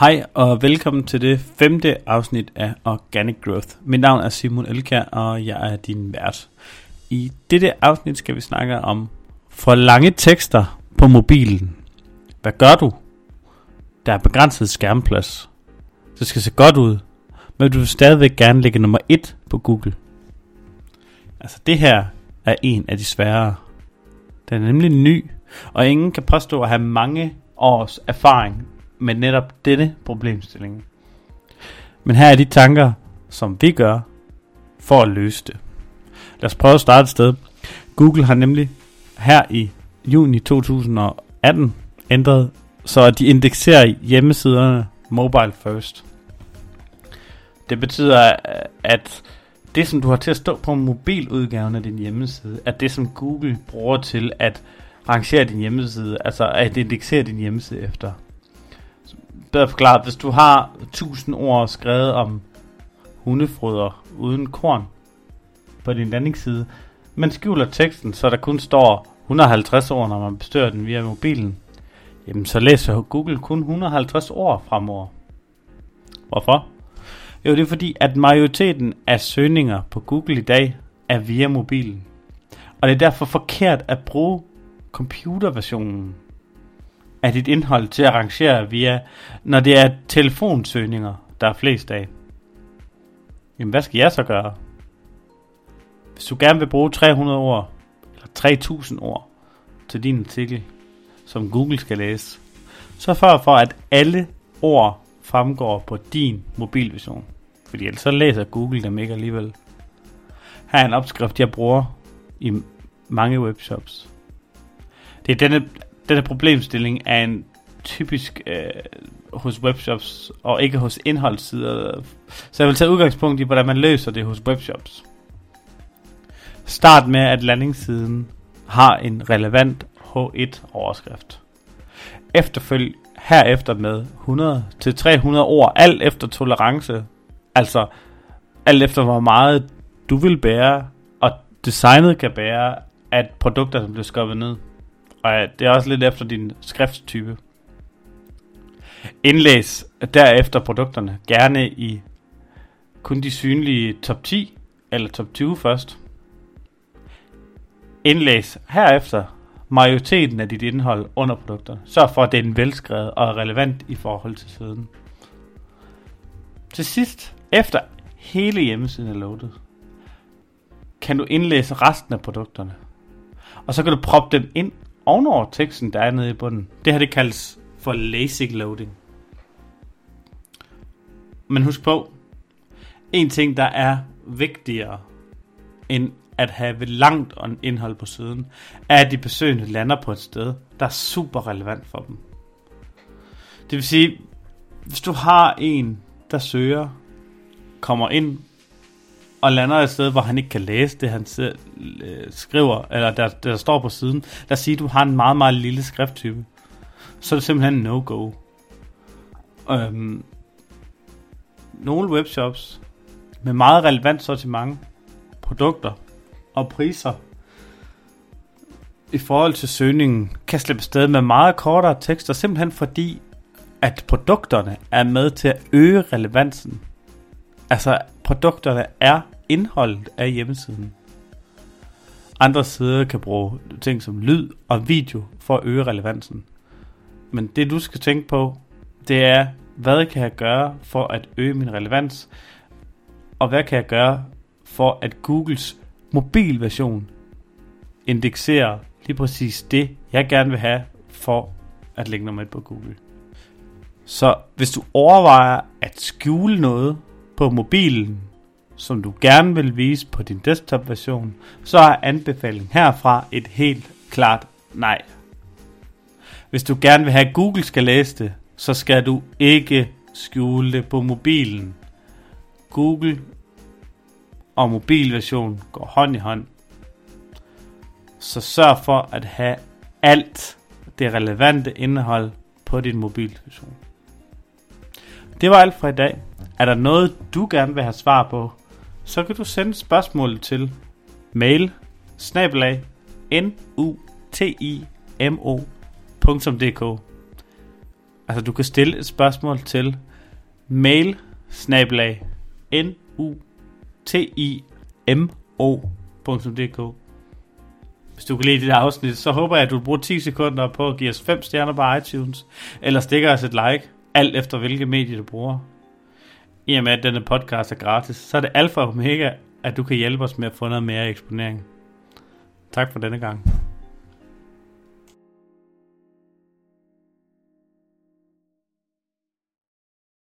Hej og velkommen til det femte afsnit af Organic Growth. Mit navn er Simon Elkær, og jeg er din vært. I dette afsnit skal vi snakke om for lange tekster på mobilen. Hvad gør du? Der er begrænset skærmplads. Det skal se godt ud, men du vil stadigvæk gerne ligge nummer 1 på Google. Altså det her er en af de svære. Den er nemlig ny, og ingen kan påstå at have mange års erfaring med netop denne problemstilling. Men her er de tanker, som vi gør for at løse det. Lad os prøve at starte et sted. Google har nemlig her i juni 2018 ændret, så at de indekserer hjemmesiderne mobile first. Det betyder, at det, som du har til at stå på mobiludgaven af din hjemmeside, er det, som Google bruger til at rangere din hjemmeside, altså at indeksere din hjemmeside efter bedre forklaret, hvis du har 1000 ord skrevet om hundefrøder uden korn på din landingsside, men skjuler teksten, så der kun står 150 ord, når man bestører den via mobilen, jamen så læser Google kun 150 ord fremover. Hvorfor? Jo, det er fordi, at majoriteten af søgninger på Google i dag er via mobilen. Og det er derfor forkert at bruge computerversionen af dit indhold til at rangere via, når det er telefonsøgninger, der er flest af. Jamen, hvad skal jeg så gøre? Hvis du gerne vil bruge 300 ord, eller 3000 ord, til din artikel, som Google skal læse, så for for, at alle ord fremgår på din mobilvision. Fordi ellers så læser Google dem ikke alligevel. Her er en opskrift, jeg bruger i mange webshops. Det er denne, denne problemstilling er en typisk øh, hos webshops, og ikke hos indholdssider. Så jeg vil tage udgangspunkt i, hvordan man løser det hos webshops. Start med, at landingssiden har en relevant H1-overskrift. Efterfølg herefter med 100-300 ord, alt efter tolerance, altså alt efter hvor meget du vil bære, og designet kan bære, at produkter, som bliver skubbet ned. Og øh, det er også lidt efter din skriftstype. Indlæs derefter produkterne, gerne i kun de synlige top 10 eller top 20 først. Indlæs herefter majoriteten af dit indhold under produkterne. Sørg for, at det er velskrevet og relevant i forhold til siden. Til sidst, efter hele hjemmesiden er loadet, kan du indlæse resten af produkterne. Og så kan du proppe dem ind ovenover teksten, der er nede i bunden. Det her det kaldes for lazy loading. Men husk på, en ting, der er vigtigere end at have langt indhold på siden, er, at de besøgende lander på et sted, der er super relevant for dem. Det vil sige, hvis du har en, der søger, kommer ind og lander et sted, hvor han ikke kan læse det, han selv, øh, skriver, eller der, der står på siden. Lad os sige, at du har en meget, meget lille skrifttype. Så er det simpelthen no-go. Øhm, nogle webshops med meget relevant sortiment, produkter og priser i forhold til søgningen kan slippe sted med meget kortere tekster, simpelthen fordi, at produkterne er med til at øge relevansen. Altså, produkterne er indholdet af hjemmesiden. Andre sider kan bruge ting som lyd og video for at øge relevansen. Men det du skal tænke på, det er, hvad kan jeg gøre for at øge min relevans? Og hvad kan jeg gøre for at Googles mobilversion indekserer lige præcis det, jeg gerne vil have for at lægge nummer et på Google. Så hvis du overvejer at skjule noget på mobilen, som du gerne vil vise på din desktop-version, så er anbefalingen herfra et helt klart nej. Hvis du gerne vil have, at Google skal læse det, så skal du ikke skjule det på mobilen. Google og mobilversion går hånd i hånd. Så sørg for at have alt det relevante indhold på din mobilversion. Det var alt for i dag. Er der noget, du gerne vil have svar på, så kan du sende spørgsmål til mail snabelag nutimo.dk Altså, du kan stille et spørgsmål til mail snablag n u t i m o.dk Hvis du kan lide det afsnit, så håber jeg, at du bruger 10 sekunder på at give os 5 stjerner på iTunes, eller stikker os et like, alt efter hvilke medie du bruger. I og med, at denne podcast er gratis, så er det alfa og omega, at du kan hjælpe os med at få noget mere eksponering. Tak for denne gang.